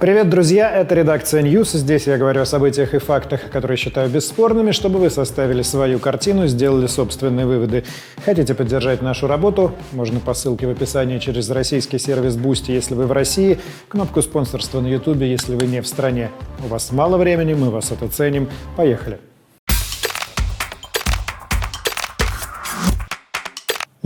Привет, друзья! Это редакция News. Здесь я говорю о событиях и фактах, которые считаю бесспорными, чтобы вы составили свою картину сделали собственные выводы. Хотите поддержать нашу работу? Можно по ссылке в описании через российский сервис Boosty, если вы в России, кнопку спонсорства на YouTube, если вы не в стране. У вас мало времени, мы вас это ценим. Поехали!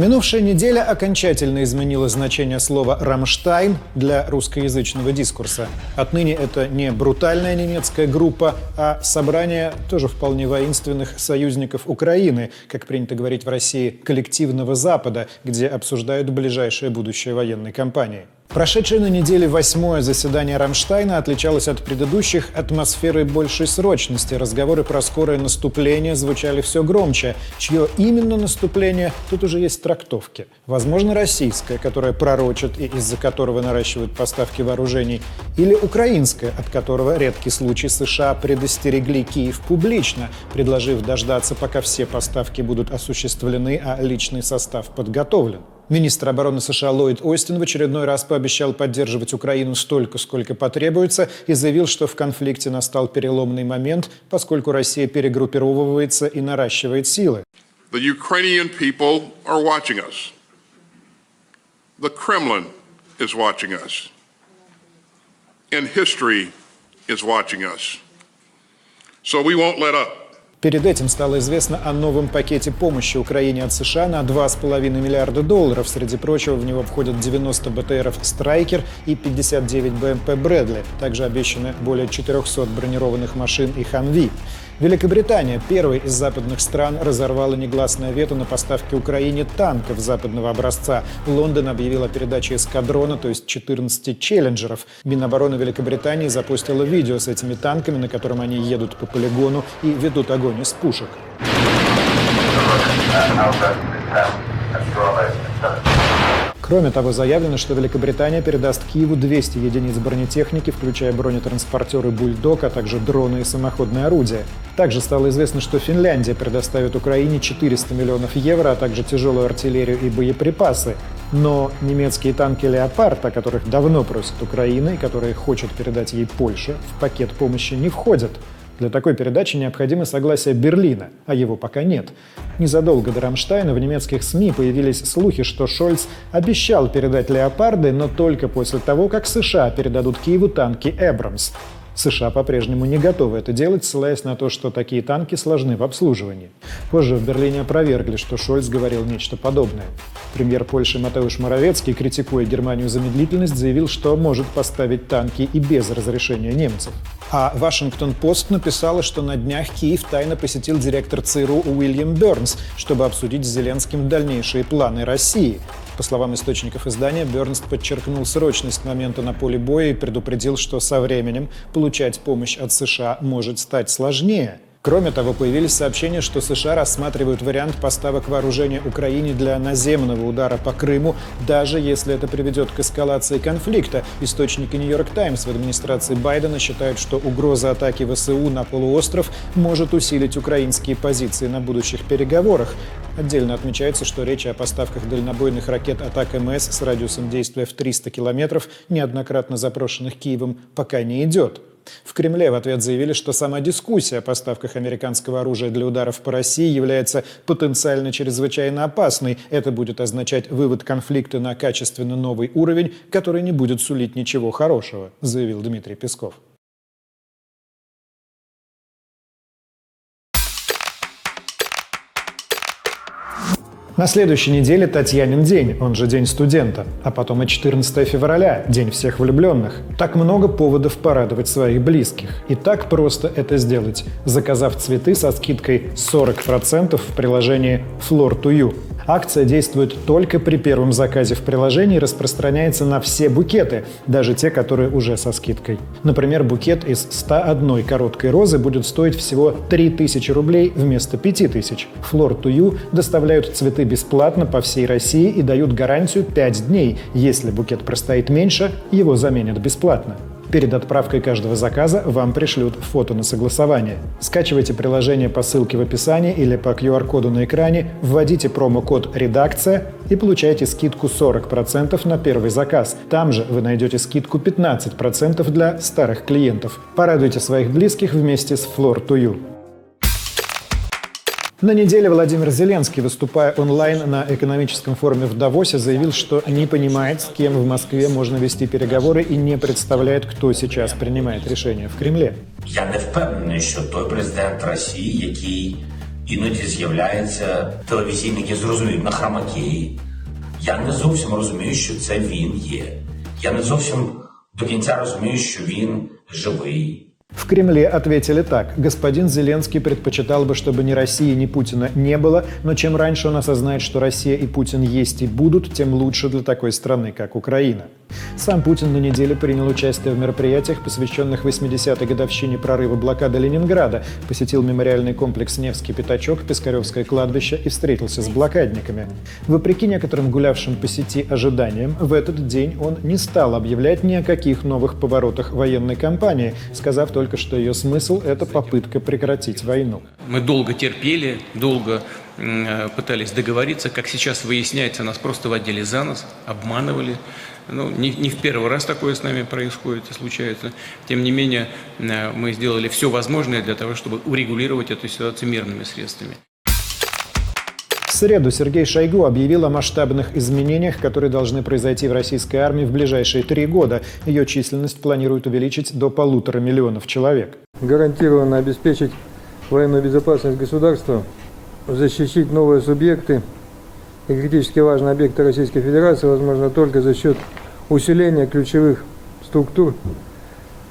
Минувшая неделя окончательно изменила значение слова «Рамштайн» для русскоязычного дискурса. Отныне это не брутальная немецкая группа, а собрание тоже вполне воинственных союзников Украины, как принято говорить в России, коллективного Запада, где обсуждают ближайшее будущее военной кампании. Прошедшее на неделе восьмое заседание Рамштайна отличалось от предыдущих атмосферой большей срочности. Разговоры про скорое наступление звучали все громче. Чье именно наступление, тут уже есть трактовки. Возможно, российское, которое пророчит и из-за которого наращивают поставки вооружений, или украинское, от которого редкий случай США предостерегли Киев публично, предложив дождаться, пока все поставки будут осуществлены, а личный состав подготовлен. Министр обороны США Ллойд Остин в очередной раз пообещал поддерживать Украину столько, сколько потребуется, и заявил, что в конфликте настал переломный момент, поскольку Россия перегруппировывается и наращивает силы. So we won't let up. Перед этим стало известно о новом пакете помощи Украине от США на 2,5 миллиарда долларов. Среди прочего, в него входят 90 БТРов «Страйкер» и 59 БМП «Брэдли». Также обещаны более 400 бронированных машин и «Ханви». Великобритания, первой из западных стран, разорвала негласное вето на поставки Украине танков западного образца. Лондон объявил о передаче эскадрона, то есть 14 челленджеров. Минобороны Великобритании запустила видео с этими танками, на котором они едут по полигону и ведут огонь из пушек. Кроме того, заявлено, что Великобритания передаст Киеву 200 единиц бронетехники, включая бронетранспортеры «Бульдог», а также дроны и самоходные орудия. Также стало известно, что Финляндия предоставит Украине 400 миллионов евро, а также тяжелую артиллерию и боеприпасы. Но немецкие танки «Леопард», о которых давно просит Украина и которые хочет передать ей Польша, в пакет помощи не входят – для такой передачи необходимо согласие Берлина, а его пока нет. Незадолго до Рамштайна в немецких СМИ появились слухи, что Шольц обещал передать «Леопарды», но только после того, как США передадут Киеву танки «Эбрамс». США по-прежнему не готовы это делать, ссылаясь на то, что такие танки сложны в обслуживании. Позже в Берлине опровергли, что Шольц говорил нечто подобное. Премьер Польши Матеуш Моровецкий, критикуя Германию за медлительность, заявил, что может поставить танки и без разрешения немцев. А Вашингтон-Пост написала, что на днях Киев тайно посетил директор ЦРУ Уильям Бернс, чтобы обсудить с Зеленским дальнейшие планы России. По словам источников издания, Бернст подчеркнул срочность момента на поле боя и предупредил, что со временем получать помощь от США может стать сложнее. Кроме того, появились сообщения, что США рассматривают вариант поставок вооружения Украине для наземного удара по Крыму, даже если это приведет к эскалации конфликта. Источники «Нью-Йорк Таймс» в администрации Байдена считают, что угроза атаки ВСУ на полуостров может усилить украинские позиции на будущих переговорах. Отдельно отмечается, что речь о поставках дальнобойных ракет атак МС с радиусом действия в 300 километров, неоднократно запрошенных Киевом, пока не идет. В Кремле в ответ заявили, что сама дискуссия о поставках американского оружия для ударов по России является потенциально чрезвычайно опасной. Это будет означать вывод конфликта на качественно новый уровень, который не будет сулить ничего хорошего, заявил Дмитрий Песков. На следующей неделе Татьянин день, он же День студента, а потом и 14 февраля, День всех влюбленных. Так много поводов порадовать своих близких. И так просто это сделать, заказав цветы со скидкой 40% в приложении Floor to You. Акция действует только при первом заказе в приложении и распространяется на все букеты, даже те, которые уже со скидкой. Например, букет из 101 короткой розы будет стоить всего 3000 рублей вместо 5000. Флор Тую доставляют цветы бесплатно по всей России и дают гарантию 5 дней. Если букет простоит меньше, его заменят бесплатно. Перед отправкой каждого заказа вам пришлют фото на согласование. Скачивайте приложение по ссылке в описании или по QR-коду на экране, вводите промокод «Редакция» и получаете скидку 40% на первый заказ. Там же вы найдете скидку 15% для старых клиентов. Порадуйте своих близких вместе с Floor to You. На неделе Владимир Зеленский, выступая онлайн на экономическом форуме в Давосе, заявил, что не понимает, с кем в Москве можно вести переговоры и не представляет, кто сейчас принимает решения в Кремле. Я не впевнений, що той президент Росії, який іноді з'являється телевізійник, я зрозумів на хромакеї. Я не зовсім розумію, що це він є. Я не зовсім до кінця розумію, що він живий. В Кремле ответили так. Господин Зеленский предпочитал бы, чтобы ни России, ни Путина не было, но чем раньше он осознает, что Россия и Путин есть и будут, тем лучше для такой страны, как Украина. Сам Путин на неделе принял участие в мероприятиях, посвященных 80-й годовщине прорыва блокады Ленинграда, посетил мемориальный комплекс «Невский пятачок», Пискаревское кладбище и встретился с блокадниками. Вопреки некоторым гулявшим по сети ожиданиям, в этот день он не стал объявлять ни о каких новых поворотах военной кампании, сказав только только что ее смысл – это попытка прекратить войну. Мы долго терпели, долго э, пытались договориться. Как сейчас выясняется, нас просто водили за нос, обманывали. Ну, не, не в первый раз такое с нами происходит и случается. Тем не менее, э, мы сделали все возможное для того, чтобы урегулировать эту ситуацию мирными средствами. Среду Сергей Шойгу объявил о масштабных изменениях, которые должны произойти в российской армии в ближайшие три года. Ее численность планируют увеличить до полутора миллионов человек. Гарантированно обеспечить военную безопасность государства, защитить новые субъекты и критически важные объекты Российской Федерации возможно только за счет усиления ключевых структур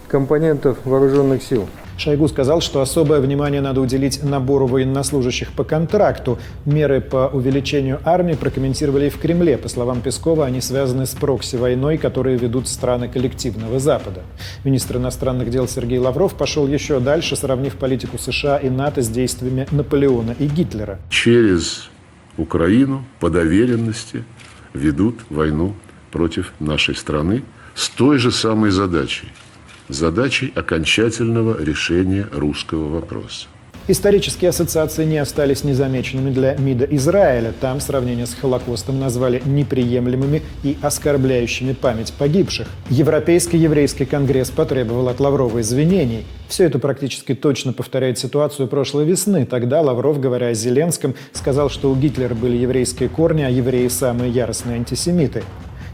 компонентов вооруженных сил. Шойгу сказал, что особое внимание надо уделить набору военнослужащих по контракту. Меры по увеличению армии прокомментировали и в Кремле. По словам Пескова, они связаны с прокси-войной, которые ведут страны коллективного Запада. Министр иностранных дел Сергей Лавров пошел еще дальше, сравнив политику США и НАТО с действиями Наполеона и Гитлера. Через Украину по доверенности ведут войну против нашей страны с той же самой задачей – задачей окончательного решения русского вопроса. Исторические ассоциации не остались незамеченными для МИДа Израиля. Там сравнение с Холокостом назвали неприемлемыми и оскорбляющими память погибших. Европейский еврейский конгресс потребовал от Лаврова извинений. Все это практически точно повторяет ситуацию прошлой весны. Тогда Лавров, говоря о Зеленском, сказал, что у Гитлера были еврейские корни, а евреи самые яростные антисемиты.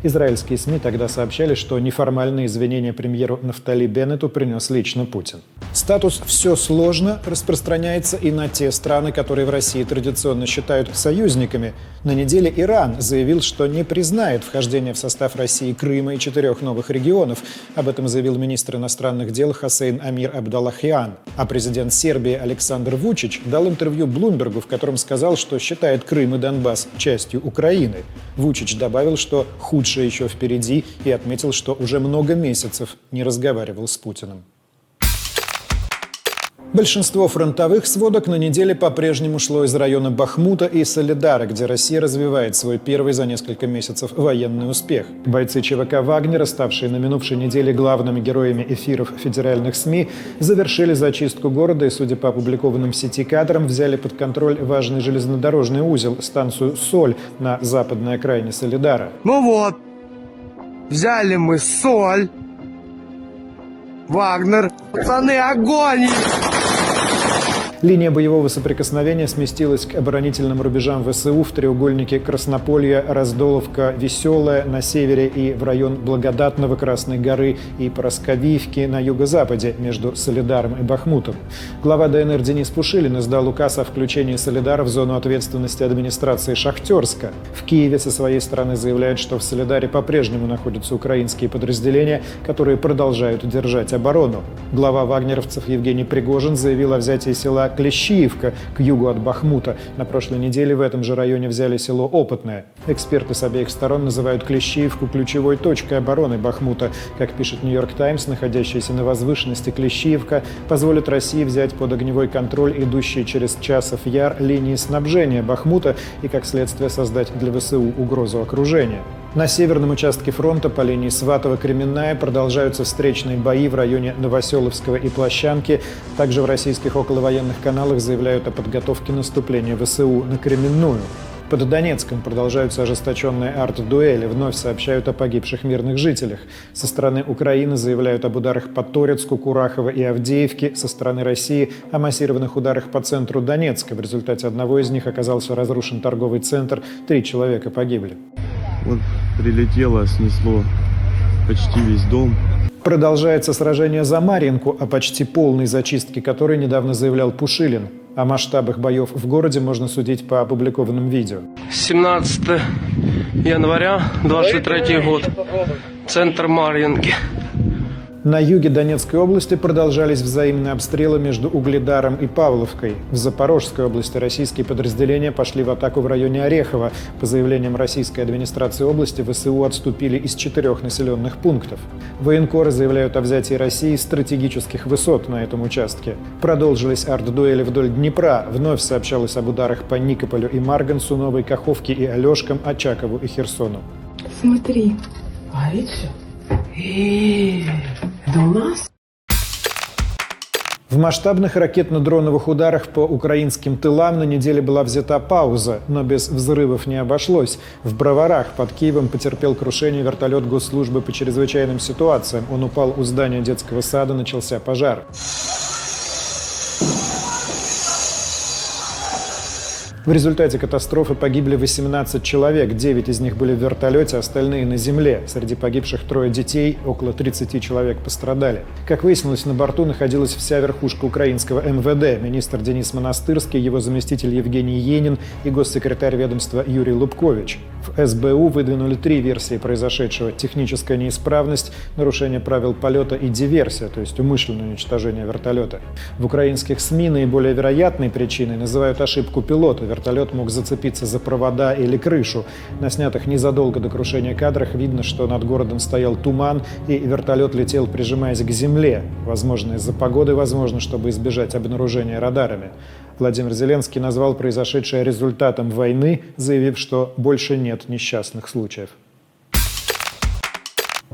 Израильские СМИ тогда сообщали, что неформальные извинения премьеру Нафтали Беннету принес лично Путин. Статус «все сложно» распространяется и на те страны, которые в России традиционно считают союзниками. На неделе Иран заявил, что не признает вхождение в состав России Крыма и четырех новых регионов. Об этом заявил министр иностранных дел Хасейн Амир Абдаллахиан. А президент Сербии Александр Вучич дал интервью Блумбергу, в котором сказал, что считает Крым и Донбасс частью Украины. Вучич добавил, что худшее лучшее еще впереди и отметил, что уже много месяцев не разговаривал с Путиным. Большинство фронтовых сводок на неделе по-прежнему шло из района Бахмута и Солидара, где Россия развивает свой первый за несколько месяцев военный успех. Бойцы ЧВК «Вагнера», ставшие на минувшей неделе главными героями эфиров федеральных СМИ, завершили зачистку города и, судя по опубликованным в сети кадрам, взяли под контроль важный железнодорожный узел, станцию «Соль» на западной окраине Солидара. Ну вот, взяли мы «Соль», Вагнер. Пацаны, огонь! Линия боевого соприкосновения сместилась к оборонительным рубежам ВСУ в треугольнике Краснополья, Раздоловка, Веселая на севере и в район Благодатного Красной горы и Поросковиевки на юго-западе между Солидаром и Бахмутом. Глава ДНР Денис Пушилин издал указ о включении Солидара в зону ответственности администрации Шахтерска. В Киеве со своей стороны заявляют, что в Солидаре по-прежнему находятся украинские подразделения, которые продолжают держать оборону. Глава вагнеровцев Евгений Пригожин заявил о взятии села Клещиевка к югу от Бахмута. На прошлой неделе в этом же районе взяли село Опытное. Эксперты с обеих сторон называют Клещиевку ключевой точкой обороны Бахмута. Как пишет Нью-Йорк Таймс, находящаяся на возвышенности Клещиевка позволит России взять под огневой контроль идущие через Часов Яр линии снабжения Бахмута и, как следствие, создать для ВСУ угрозу окружения. На северном участке фронта по линии Сватово-Кременная продолжаются встречные бои в районе Новоселовского и Площанки. Также в российских околовоенных каналах заявляют о подготовке наступления ВСУ на Кременную. Под Донецком продолжаются ожесточенные арт-дуэли. Вновь сообщают о погибших мирных жителях. Со стороны Украины заявляют об ударах по Торецку, Курахово и Авдеевке. Со стороны России о массированных ударах по центру Донецка. В результате одного из них оказался разрушен торговый центр. Три человека погибли. Вот прилетело, снесло почти весь дом. Продолжается сражение за Марьинку, о почти полной зачистке которой недавно заявлял Пушилин. О масштабах боев в городе можно судить по опубликованным видео. 17 января 23 год. Центр Марьинки. На юге Донецкой области продолжались взаимные обстрелы между Угледаром и Павловкой. В Запорожской области российские подразделения пошли в атаку в районе Орехова. По заявлениям российской администрации области, ВСУ отступили из четырех населенных пунктов. Военкоры заявляют о взятии России стратегических высот на этом участке. Продолжились арт-дуэли вдоль Днепра. Вновь сообщалось об ударах по Никополю и Марганцу, Новой Каховке и Алешкам, Очакову и Херсону. Смотри, горит все. Это у нас? В масштабных ракетно-дроновых ударах по украинским тылам на неделе была взята пауза, но без взрывов не обошлось. В Броварах под Киевом потерпел крушение вертолет госслужбы по чрезвычайным ситуациям. Он упал у здания детского сада, начался пожар. В результате катастрофы погибли 18 человек, 9 из них были в вертолете, остальные на земле. Среди погибших трое детей, около 30 человек пострадали. Как выяснилось, на борту находилась вся верхушка украинского МВД, министр Денис Монастырский, его заместитель Евгений Енин и госсекретарь ведомства Юрий Лубкович. В СБУ выдвинули три версии произошедшего. Техническая неисправность, нарушение правил полета и диверсия, то есть умышленное уничтожение вертолета. В украинских СМИ наиболее вероятной причиной называют ошибку пилота. Вертолет мог зацепиться за провода или крышу. На снятых незадолго до крушения кадрах видно, что над городом стоял туман, и вертолет летел, прижимаясь к земле. Возможно, из-за погоды, возможно, чтобы избежать обнаружения радарами. Владимир Зеленский назвал произошедшее результатом войны, заявив, что больше нет несчастных случаев.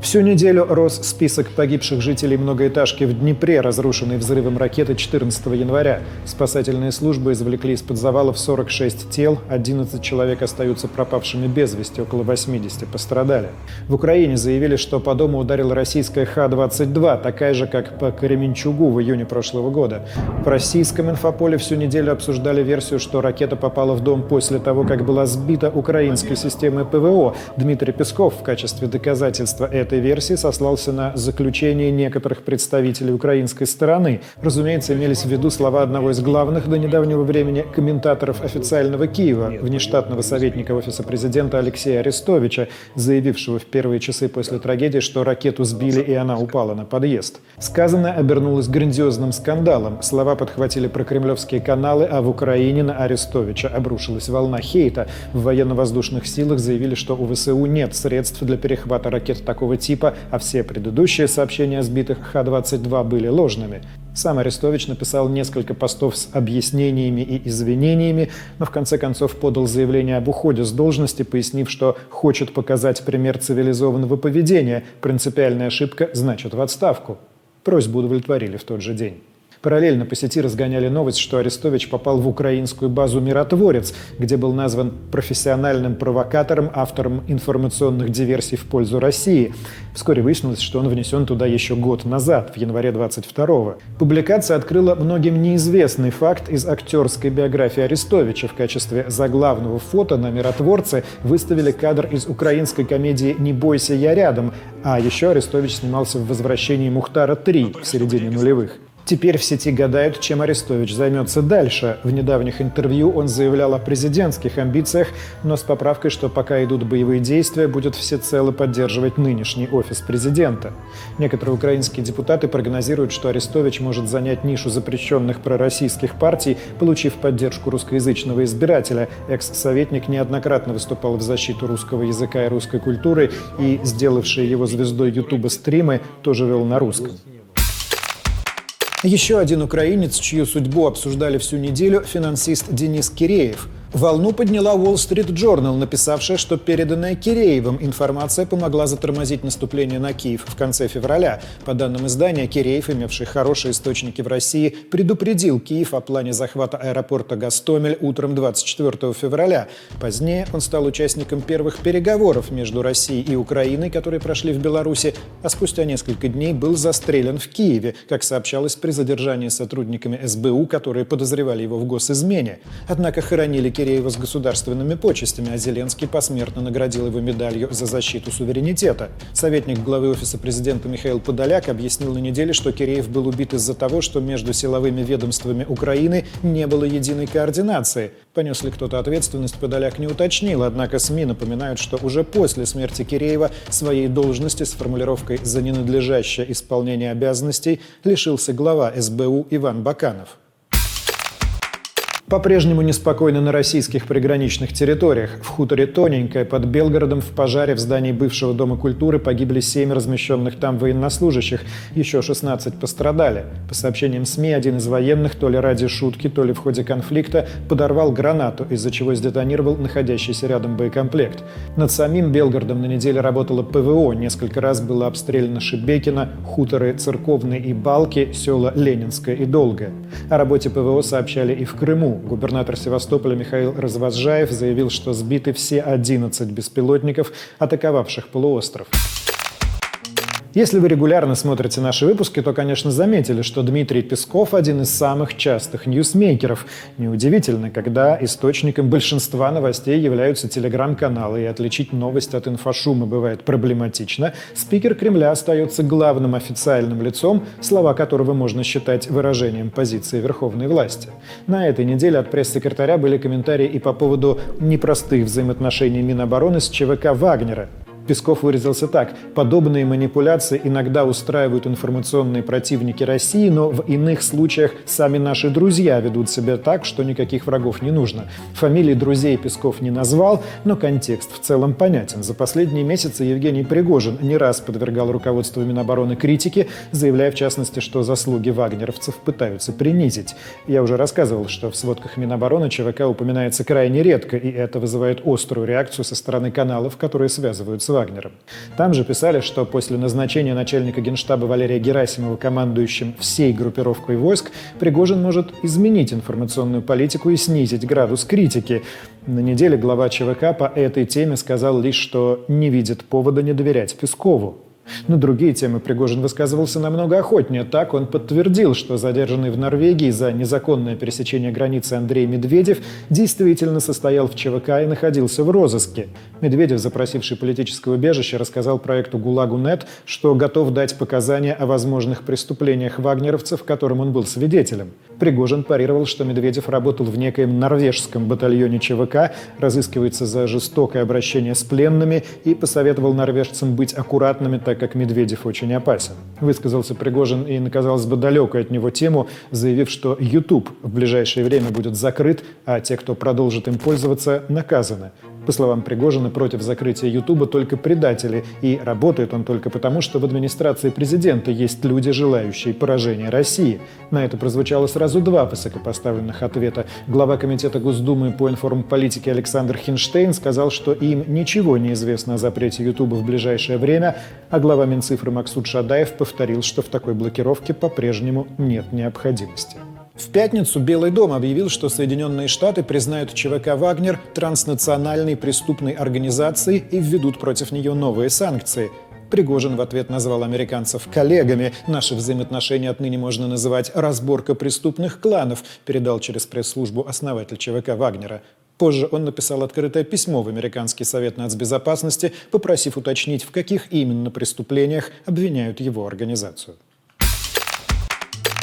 Всю неделю рос список погибших жителей многоэтажки в Днепре, разрушенной взрывом ракеты 14 января. Спасательные службы извлекли из-под завалов 46 тел, 11 человек остаются пропавшими без вести, около 80 пострадали. В Украине заявили, что по дому ударила российская Х-22, такая же, как по Кременчугу в июне прошлого года. В российском инфополе всю неделю обсуждали версию, что ракета попала в дом после того, как была сбита украинской системой ПВО. Дмитрий Песков в качестве доказательства этой версии сослался на заключение некоторых представителей украинской стороны. Разумеется, имелись в виду слова одного из главных до недавнего времени комментаторов официального Киева, внештатного советника Офиса президента Алексея Арестовича, заявившего в первые часы после трагедии, что ракету сбили и она упала на подъезд. Сказанное обернулось грандиозным скандалом. Слова подхватили прокремлевские каналы, а в Украине на Арестовича обрушилась волна хейта. В военно-воздушных силах заявили, что у ВСУ нет средств для перехвата ракет такого типа, а все предыдущие сообщения о сбитых Х-22 были ложными. Сам Арестович написал несколько постов с объяснениями и извинениями, но в конце концов подал заявление об уходе с должности, пояснив, что хочет показать пример цивилизованного поведения. Принципиальная ошибка значит в отставку. Просьбу удовлетворили в тот же день. Параллельно по сети разгоняли новость, что Арестович попал в украинскую базу «Миротворец», где был назван профессиональным провокатором, автором информационных диверсий в пользу России. Вскоре выяснилось, что он внесен туда еще год назад, в январе 22-го. Публикация открыла многим неизвестный факт из актерской биографии Арестовича. В качестве заглавного фото на «Миротворце» выставили кадр из украинской комедии «Не бойся, я рядом», а еще Арестович снимался в «Возвращении Мухтара 3» в середине нулевых. Теперь в сети гадают, чем Арестович займется дальше. В недавних интервью он заявлял о президентских амбициях, но с поправкой, что пока идут боевые действия, будет всецело поддерживать нынешний офис президента. Некоторые украинские депутаты прогнозируют, что Арестович может занять нишу запрещенных пророссийских партий, получив поддержку русскоязычного избирателя. Экс-советник неоднократно выступал в защиту русского языка и русской культуры, и сделавшие его звездой Ютуба стримы тоже вел на русском. Еще один украинец, чью судьбу обсуждали всю неделю, финансист Денис Киреев. Волну подняла Wall Street Journal, написавшая, что переданная Киреевым информация помогла затормозить наступление на Киев в конце февраля. По данным издания, Киреев, имевший хорошие источники в России, предупредил Киев о плане захвата аэропорта Гастомель утром 24 февраля. Позднее он стал участником первых переговоров между Россией и Украиной, которые прошли в Беларуси, а спустя несколько дней был застрелен в Киеве, как сообщалось при задержании сотрудниками СБУ, которые подозревали его в госизмене. Однако хоронили Киреева Киреева с государственными почестями, а Зеленский посмертно наградил его медалью за защиту суверенитета. Советник главы Офиса президента Михаил Подоляк объяснил на неделе, что Киреев был убит из-за того, что между силовыми ведомствами Украины не было единой координации. Понес ли кто-то ответственность, Подоляк не уточнил, однако СМИ напоминают, что уже после смерти Киреева своей должности с формулировкой «за ненадлежащее исполнение обязанностей» лишился глава СБУ Иван Баканов. По-прежнему неспокойно на российских приграничных территориях. В хуторе Тоненькое под Белгородом в пожаре в здании бывшего Дома культуры погибли семь размещенных там военнослужащих. Еще 16 пострадали. По сообщениям СМИ, один из военных то ли ради шутки, то ли в ходе конфликта подорвал гранату, из-за чего сдетонировал находящийся рядом боекомплект. Над самим Белгородом на неделе работало ПВО. Несколько раз было обстреляно Шебекино, хуторы Церковные и Балки, села Ленинское и Долгое. О работе ПВО сообщали и в Крыму. Губернатор Севастополя Михаил Развозжаев заявил, что сбиты все 11 беспилотников, атаковавших полуостров. Если вы регулярно смотрите наши выпуски, то, конечно, заметили, что Дмитрий Песков – один из самых частых ньюсмейкеров. Неудивительно, когда источником большинства новостей являются телеграм-каналы, и отличить новость от инфошума бывает проблематично, спикер Кремля остается главным официальным лицом, слова которого можно считать выражением позиции верховной власти. На этой неделе от пресс-секретаря были комментарии и по поводу непростых взаимоотношений Минобороны с ЧВК «Вагнера», Песков выразился так. Подобные манипуляции иногда устраивают информационные противники России, но в иных случаях сами наши друзья ведут себя так, что никаких врагов не нужно. Фамилии друзей Песков не назвал, но контекст в целом понятен. За последние месяцы Евгений Пригожин не раз подвергал руководству Минобороны критике, заявляя в частности, что заслуги вагнеровцев пытаются принизить. Я уже рассказывал, что в сводках Минобороны ЧВК упоминается крайне редко, и это вызывает острую реакцию со стороны каналов, которые связываются Вагнером. Там же писали, что после назначения начальника генштаба Валерия Герасимова командующим всей группировкой войск, Пригожин может изменить информационную политику и снизить градус критики. На неделе глава ЧВК по этой теме сказал лишь, что не видит повода не доверять Пескову. На другие темы Пригожин высказывался намного охотнее. Так он подтвердил, что задержанный в Норвегии за незаконное пересечение границы Андрей Медведев действительно состоял в ЧВК и находился в розыске. Медведев, запросивший политическое убежище, рассказал проекту «ГУЛАГу.нет», что готов дать показания о возможных преступлениях вагнеровцев, которым он был свидетелем. Пригожин парировал, что Медведев работал в некоем норвежском батальоне ЧВК, разыскивается за жестокое обращение с пленными и посоветовал норвежцам быть аккуратными, так как Медведев очень опасен. Высказался Пригожин и на, казалось бы, далекую от него тему, заявив, что YouTube в ближайшее время будет закрыт, а те, кто продолжит им пользоваться, наказаны. По словам Пригожина, против закрытия Ютуба только предатели, и работает он только потому, что в администрации президента есть люди, желающие поражения России. На это прозвучало сразу два высокопоставленных ответа. Глава Комитета Госдумы по информполитике Александр Хинштейн сказал, что им ничего не известно о запрете Ютуба в ближайшее время, а глава Минцифры Максут Шадаев повторил, что в такой блокировке по-прежнему нет необходимости. В пятницу Белый дом объявил, что Соединенные Штаты признают ЧВК «Вагнер» транснациональной преступной организацией и введут против нее новые санкции. Пригожин в ответ назвал американцев коллегами. Наши взаимоотношения отныне можно называть «разборка преступных кланов», передал через пресс-службу основатель ЧВК «Вагнера». Позже он написал открытое письмо в Американский совет нацбезопасности, попросив уточнить, в каких именно преступлениях обвиняют его организацию.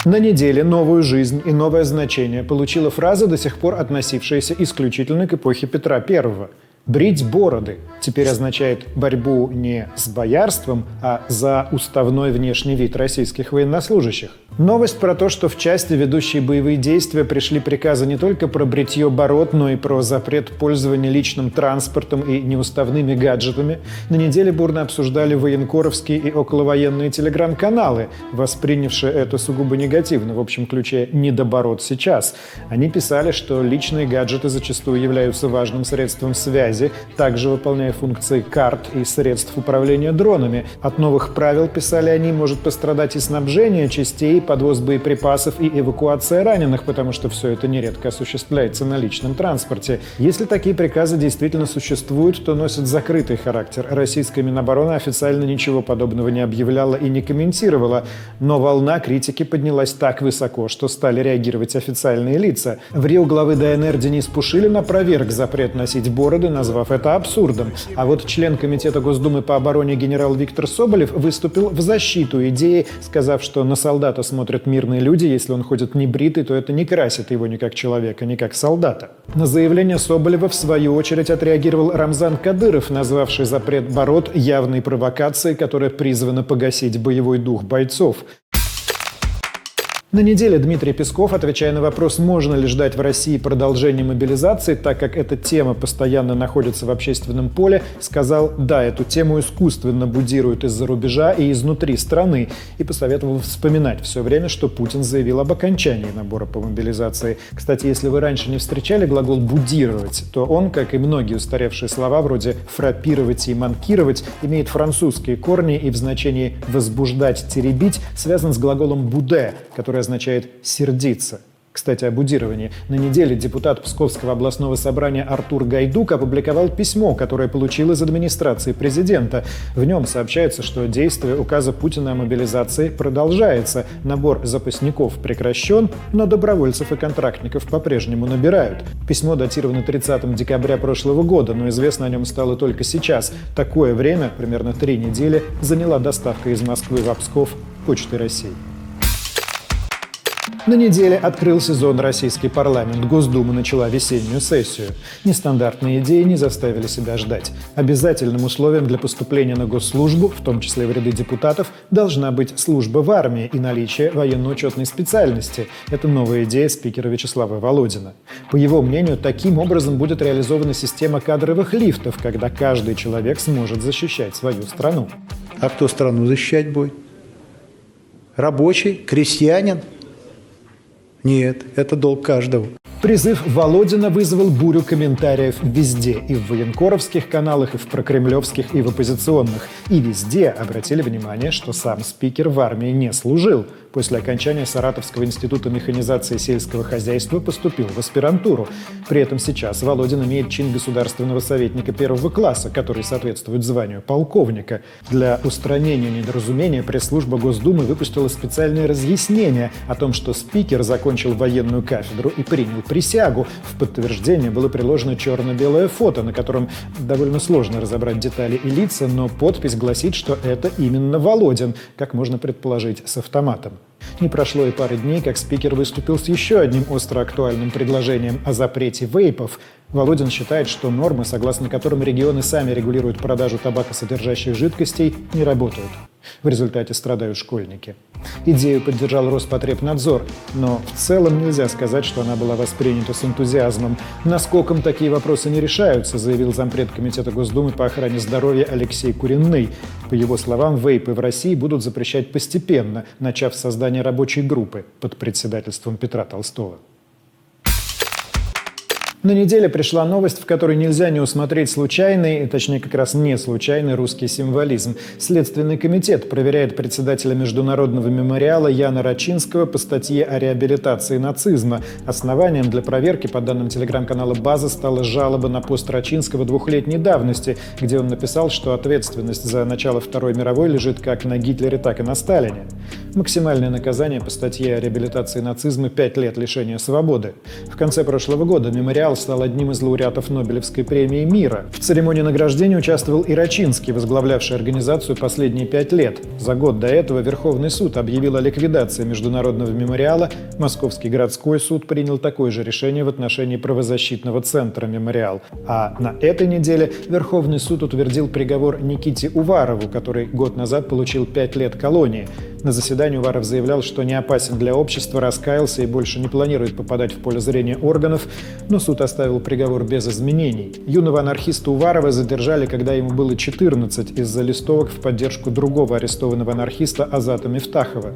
На неделе новую жизнь и новое значение получила фраза, до сих пор относившаяся исключительно к эпохе Петра I. «Брить бороды» теперь означает борьбу не с боярством, а за уставной внешний вид российских военнослужащих. Новость про то, что в части ведущие боевые действия пришли приказы не только про бритье бород, но и про запрет пользования личным транспортом и неуставными гаджетами, на неделе бурно обсуждали военкоровские и околовоенные телеграм-каналы, воспринявшие это сугубо негативно, в общем ключе «недоборот сейчас». Они писали, что личные гаджеты зачастую являются важным средством связи, также выполняя функции карт и средств управления дронами. От новых правил, писали они, может пострадать и снабжение частей, подвоз боеприпасов и эвакуация раненых, потому что все это нередко осуществляется на личном транспорте. Если такие приказы действительно существуют, то носят закрытый характер. Российская Минобороны официально ничего подобного не объявляла и не комментировала, но волна критики поднялась так высоко, что стали реагировать официальные лица. В Рио главы ДНР Денис Пушилин опроверг запрет носить бороды, назвав это абсурдом. А вот член Комитета Госдумы по обороне генерал Виктор Соболев выступил в защиту идеи, сказав, что на солдата смотрят мирные люди, если он ходит не бритый, то это не красит его ни как человека, ни как солдата. На заявление Соболева в свою очередь отреагировал Рамзан Кадыров, назвавший запрет бород явной провокацией, которая призвана погасить боевой дух бойцов. На неделе Дмитрий Песков, отвечая на вопрос, можно ли ждать в России продолжения мобилизации, так как эта тема постоянно находится в общественном поле, сказал, да, эту тему искусственно будируют из-за рубежа и изнутри страны, и посоветовал вспоминать все время, что Путин заявил об окончании набора по мобилизации. Кстати, если вы раньше не встречали глагол «будировать», то он, как и многие устаревшие слова вроде «фрапировать» и «манкировать», имеет французские корни и в значении «возбуждать», «теребить» связан с глаголом «буде», который означает «сердиться». Кстати, об удировании. На неделе депутат Псковского областного собрания Артур Гайдук опубликовал письмо, которое получил из администрации президента. В нем сообщается, что действие указа Путина о мобилизации продолжается. Набор запасников прекращен, но добровольцев и контрактников по-прежнему набирают. Письмо датировано 30 декабря прошлого года, но известно о нем стало только сейчас. Такое время, примерно три недели, заняла доставка из Москвы в Псков Почты России. На неделе открыл сезон российский парламент. Госдума начала весеннюю сессию. Нестандартные идеи не заставили себя ждать. Обязательным условием для поступления на госслужбу, в том числе в ряды депутатов, должна быть служба в армии и наличие военно-учетной специальности. Это новая идея спикера Вячеслава Володина. По его мнению, таким образом будет реализована система кадровых лифтов, когда каждый человек сможет защищать свою страну. А кто страну защищать будет? Рабочий, крестьянин – нет, это долг каждого. Призыв Володина вызвал бурю комментариев везде. И в военкоровских каналах, и в прокремлевских, и в оппозиционных. И везде обратили внимание, что сам спикер в армии не служил. После окончания Саратовского института механизации сельского хозяйства поступил в аспирантуру. При этом сейчас Володин имеет чин государственного советника первого класса, который соответствует званию полковника. Для устранения недоразумения пресс-служба Госдумы выпустила специальное разъяснение о том, что спикер закончил военную кафедру и принял присягу. В подтверждение было приложено черно-белое фото, на котором довольно сложно разобрать детали и лица, но подпись гласит, что это именно Володин, как можно предположить, с автоматом. Не прошло и пары дней, как спикер выступил с еще одним остро актуальным предложением о запрете вейпов. Володин считает, что нормы, согласно которым регионы сами регулируют продажу табакосодержащих жидкостей, не работают. В результате страдают школьники. Идею поддержал Роспотребнадзор, но в целом нельзя сказать, что она была воспринята с энтузиазмом. Наскоком такие вопросы не решаются, заявил зампред Комитета Госдумы по охране здоровья Алексей Куренный. По его словам, вейпы в России будут запрещать постепенно, начав создание рабочей группы под председательством Петра Толстого. На неделе пришла новость, в которой нельзя не усмотреть случайный, точнее как раз не случайный русский символизм. Следственный комитет проверяет председателя Международного мемориала Яна Рачинского по статье о реабилитации нацизма. Основанием для проверки, по данным телеграм-канала «База», стала жалоба на пост Рачинского двухлетней давности, где он написал, что ответственность за начало Второй мировой лежит как на Гитлере, так и на Сталине. Максимальное наказание по статье о реабилитации нацизма – пять лет лишения свободы. В конце прошлого года мемориал Мемориал стал одним из лауреатов Нобелевской премии мира. В церемонии награждения участвовал и Рачинский, возглавлявший организацию последние пять лет. За год до этого Верховный суд объявил о ликвидации Международного мемориала. Московский городской суд принял такое же решение в отношении правозащитного центра «Мемориал». А на этой неделе Верховный суд утвердил приговор Никите Уварову, который год назад получил пять лет колонии. На заседании Уваров заявлял, что не опасен для общества, раскаялся и больше не планирует попадать в поле зрения органов, но суд оставил приговор без изменений. Юного анархиста Уварова задержали, когда ему было 14, из-за листовок в поддержку другого арестованного анархиста Азата Мифтахова.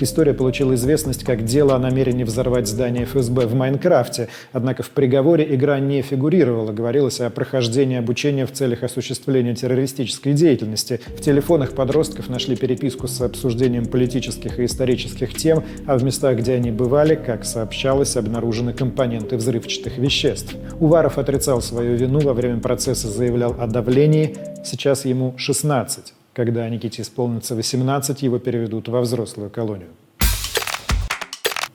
История получила известность как дело о намерении взорвать здание ФСБ в Майнкрафте, однако в приговоре игра не фигурировала, говорилось о прохождении обучения в целях осуществления террористической деятельности. В телефонах подростков нашли переписку с обсуждением политических и исторических тем, а в местах, где они бывали, как сообщалось, обнаружены компоненты взрывчатых веществ. Уваров отрицал свою вину, во время процесса заявлял о давлении. Сейчас ему 16. Когда Никите исполнится 18, его переведут во взрослую колонию.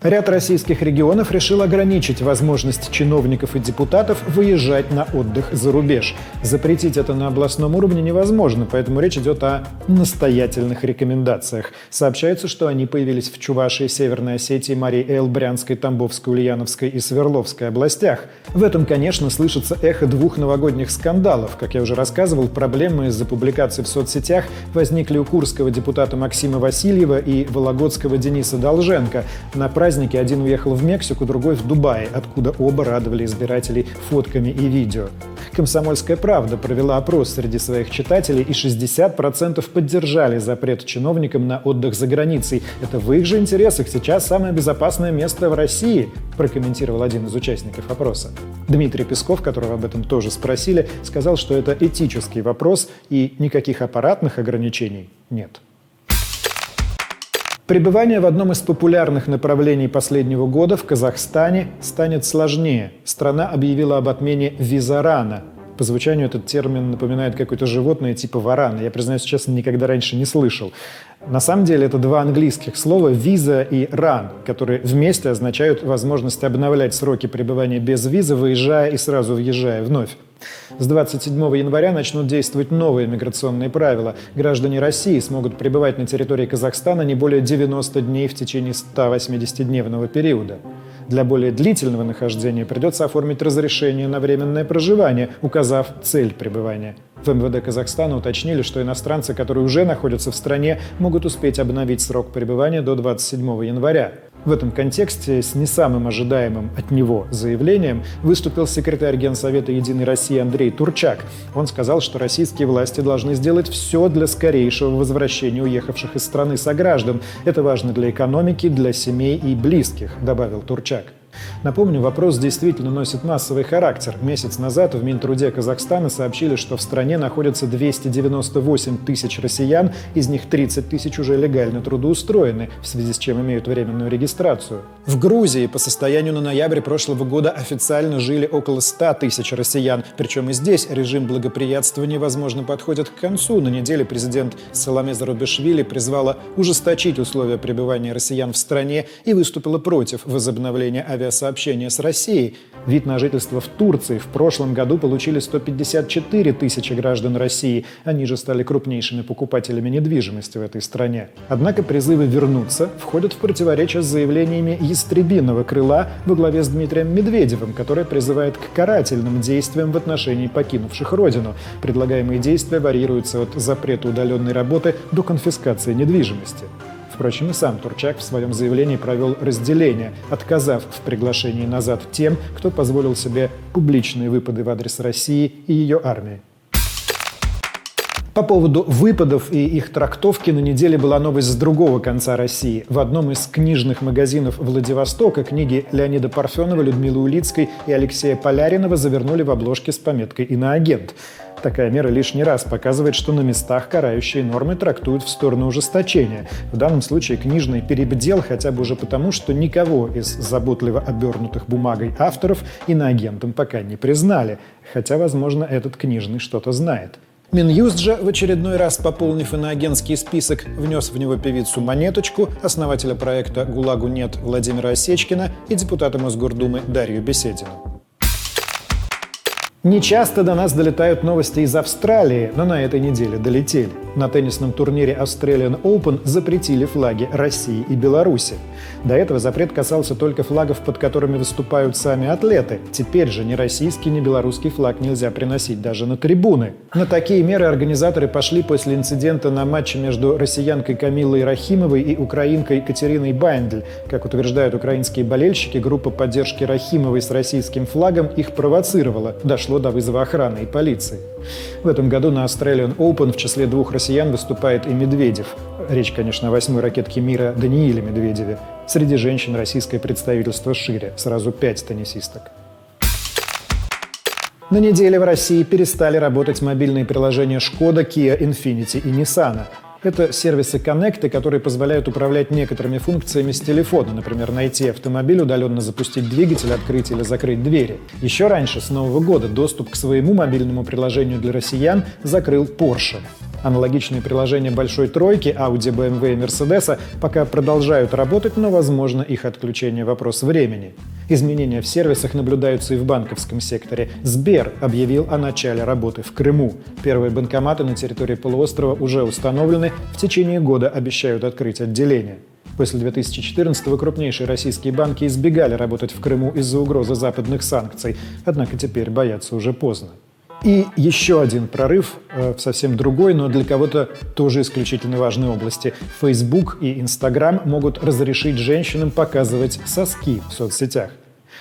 Ряд российских регионов решил ограничить возможность чиновников и депутатов выезжать на отдых за рубеж. Запретить это на областном уровне невозможно, поэтому речь идет о настоятельных рекомендациях. Сообщается, что они появились в Чувашии, Северной Осетии, Марии Эл, Брянской, Тамбовской, Ульяновской и Свердловской областях. В этом, конечно, слышится эхо двух новогодних скандалов. Как я уже рассказывал, проблемы из-за публикаций в соцсетях возникли у курского депутата Максима Васильева и вологодского Дениса Долженко. На празднике один уехал в Мексику, другой в Дубай, откуда оба радовали избирателей фотками и видео. «Комсомольская правда» провела опрос среди своих читателей, и 60% поддержали запрет чиновникам на отдых за границей. Это в их же интересах сейчас самое безопасное место в России, прокомментировал один из участников опроса. Дмитрий Песков, которого об этом тоже спросили, сказал, что это этический вопрос и никаких аппаратных ограничений нет. Пребывание в одном из популярных направлений последнего года в Казахстане станет сложнее. Страна объявила об отмене визарана. По звучанию этот термин напоминает какое-то животное типа варана. Я, признаюсь честно, никогда раньше не слышал. На самом деле это два английских слова «виза» и «ран», которые вместе означают возможность обновлять сроки пребывания без визы, выезжая и сразу въезжая вновь. С 27 января начнут действовать новые миграционные правила. Граждане России смогут пребывать на территории Казахстана не более 90 дней в течение 180-дневного периода. Для более длительного нахождения придется оформить разрешение на временное проживание, указав цель пребывания. В МВД Казахстана уточнили, что иностранцы, которые уже находятся в стране, могут успеть обновить срок пребывания до 27 января. В этом контексте с не самым ожидаемым от него заявлением выступил секретарь Генсовета «Единой России» Андрей Турчак. Он сказал, что российские власти должны сделать все для скорейшего возвращения уехавших из страны сограждан. Это важно для экономики, для семей и близких, добавил Турчак. Напомню, вопрос действительно носит массовый характер. Месяц назад в Минтруде Казахстана сообщили, что в стране находятся 298 тысяч россиян, из них 30 тысяч уже легально трудоустроены, в связи с чем имеют временную регистрацию. В Грузии по состоянию на ноябрь прошлого года официально жили около 100 тысяч россиян, причем и здесь режим благоприятствования, возможно, подходит к концу. На неделе президент Саламе Зарубишвили призвала ужесточить условия пребывания россиян в стране и выступила против возобновления авиасообщения с Россией. Вид на жительство в Турции в прошлом году получили 154 тысячи граждан России. Они же стали крупнейшими покупателями недвижимости в этой стране. Однако призывы вернуться входят в противоречие с заявлениями ястребиного крыла во главе с Дмитрием Медведевым, который призывает к карательным действиям в отношении покинувших родину. Предлагаемые действия варьируются от запрета удаленной работы до конфискации недвижимости. Впрочем, и сам Турчак в своем заявлении провел разделение, отказав в приглашении назад тем, кто позволил себе публичные выпады в адрес России и ее армии. По поводу выпадов и их трактовки на неделе была новость с другого конца России. В одном из книжных магазинов Владивостока книги Леонида Парфенова, Людмилы Улицкой и Алексея Поляринова завернули в обложки с пометкой «Иноагент». Такая мера лишний раз показывает, что на местах карающие нормы трактуют в сторону ужесточения. В данном случае книжный перебдел хотя бы уже потому, что никого из заботливо обернутых бумагой авторов иноагентом пока не признали. Хотя, возможно, этот книжный что-то знает. Минюст же, в очередной раз пополнив иноагентский список, внес в него певицу Монеточку, основателя проекта «ГУЛАГу нет» Владимира Осечкина и депутата Мосгордумы Дарью Беседину. Не часто до нас долетают новости из Австралии, но на этой неделе долетели. На теннисном турнире Australian Open запретили флаги России и Беларуси. До этого запрет касался только флагов, под которыми выступают сами атлеты. Теперь же ни российский, ни белорусский флаг нельзя приносить даже на трибуны. На такие меры организаторы пошли после инцидента на матче между россиянкой Камилой Рахимовой и украинкой Катериной Байндель. Как утверждают украинские болельщики, группа поддержки Рахимовой с российским флагом их провоцировала. Дошло до вызова охраны и полиции. В этом году на Australian Open в числе двух россиян выступает и Медведев. Речь, конечно, о восьмой ракетке мира Данииле Медведеве. Среди женщин российское представительство шире, сразу пять теннисисток. На неделе в России перестали работать мобильные приложения Шкода, Kia, Infiniti и Nissan. Это сервисы коннекты, которые позволяют управлять некоторыми функциями с телефона, например, найти автомобиль, удаленно запустить двигатель, открыть или закрыть двери. Еще раньше, с Нового года, доступ к своему мобильному приложению для россиян закрыл Porsche. Аналогичные приложения «Большой тройки», Audi, BMW и Mercedes пока продолжают работать, но, возможно, их отключение – вопрос времени. Изменения в сервисах наблюдаются и в банковском секторе. Сбер объявил о начале работы в Крыму. Первые банкоматы на территории полуострова уже установлены, в течение года обещают открыть отделение. После 2014-го крупнейшие российские банки избегали работать в Крыму из-за угрозы западных санкций, однако теперь бояться уже поздно. И еще один прорыв э, в совсем другой, но для кого-то тоже исключительно важной области. Facebook и Instagram могут разрешить женщинам показывать соски в соцсетях.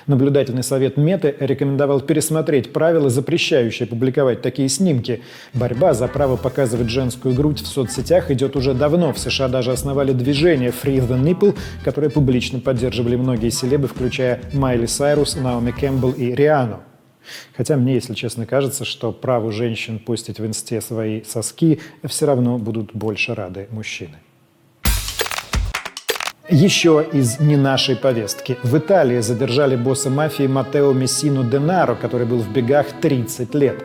Наблюдательный совет Меты рекомендовал пересмотреть правила, запрещающие публиковать такие снимки. Борьба за право показывать женскую грудь в соцсетях идет уже давно. В США даже основали движение Free the Nipple, которое публично поддерживали многие селебы, включая Майли Сайрус, Наоми Кэмпбелл и Риану. Хотя мне, если честно, кажется, что праву женщин пустить в инсте свои соски все равно будут больше рады мужчины. Еще из не нашей повестки. В Италии задержали босса мафии Матео Мессину Денаро, который был в бегах 30 лет.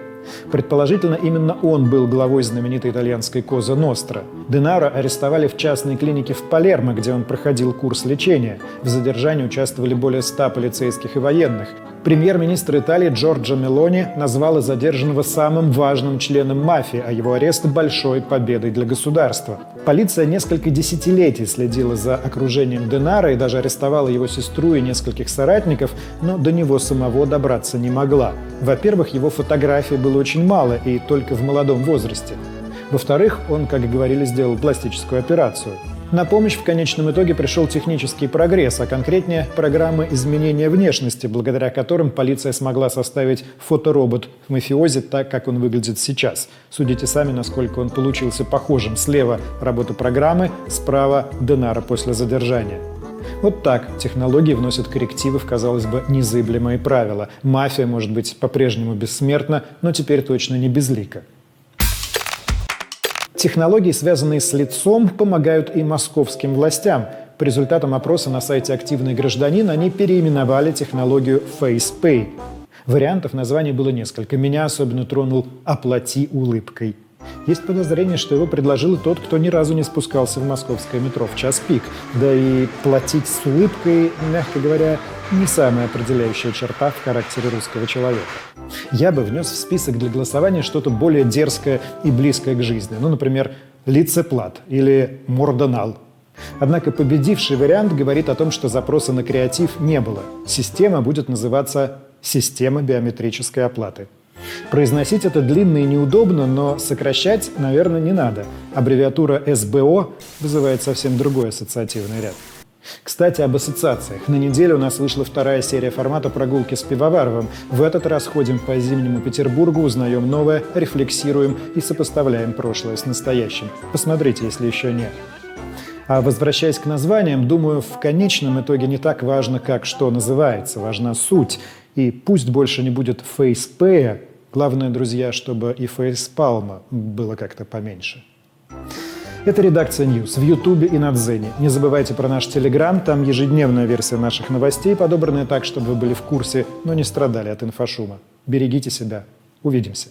Предположительно, именно он был главой знаменитой итальянской Коза Ностра. Денаро арестовали в частной клинике в Палермо, где он проходил курс лечения. В задержании участвовали более ста полицейских и военных. Премьер-министр Италии Джорджо Мелони назвал задержанного самым важным членом мафии, а его арест – большой победой для государства. Полиция несколько десятилетий следила за окружением Денара и даже арестовала его сестру и нескольких соратников, но до него самого добраться не могла. Во-первых, его фотографий было очень мало и только в молодом возрасте. Во-вторых, он, как говорили, сделал пластическую операцию – на помощь в конечном итоге пришел технический прогресс, а конкретнее программы изменения внешности, благодаря которым полиция смогла составить фоторобот мафиози так, как он выглядит сейчас. Судите сами, насколько он получился похожим. Слева работа программы, справа Денара после задержания. Вот так технологии вносят коррективы в, казалось бы, незыблемые правила. Мафия может быть по-прежнему бессмертна, но теперь точно не безлика. Технологии, связанные с лицом, помогают и московским властям. По результатам опроса на сайте «Активный гражданин» они переименовали технологию FacePay. Вариантов названий было несколько. Меня особенно тронул «Оплати улыбкой». Есть подозрение, что его предложил тот, кто ни разу не спускался в московское метро в час пик. Да и платить с улыбкой, мягко говоря, не самая определяющая черта в характере русского человека. Я бы внес в список для голосования что-то более дерзкое и близкое к жизни. Ну, например, лицеплат или мордонал. Однако победивший вариант говорит о том, что запроса на креатив не было. Система будет называться «система биометрической оплаты». Произносить это длинно и неудобно, но сокращать, наверное, не надо. Аббревиатура СБО вызывает совсем другой ассоциативный ряд. Кстати, об ассоциациях. На неделе у нас вышла вторая серия формата «Прогулки с Пивоваровым». В этот раз ходим по зимнему Петербургу, узнаем новое, рефлексируем и сопоставляем прошлое с настоящим. Посмотрите, если еще нет. А возвращаясь к названиям, думаю, в конечном итоге не так важно, как что называется, важна суть. И пусть больше не будет фейспея, главное, друзья, чтобы и фейспалма было как-то поменьше. Это редакция News в Ютубе и на Дзене. Не забывайте про наш Телеграм, там ежедневная версия наших новостей, подобранная так, чтобы вы были в курсе, но не страдали от инфошума. Берегите себя. Увидимся.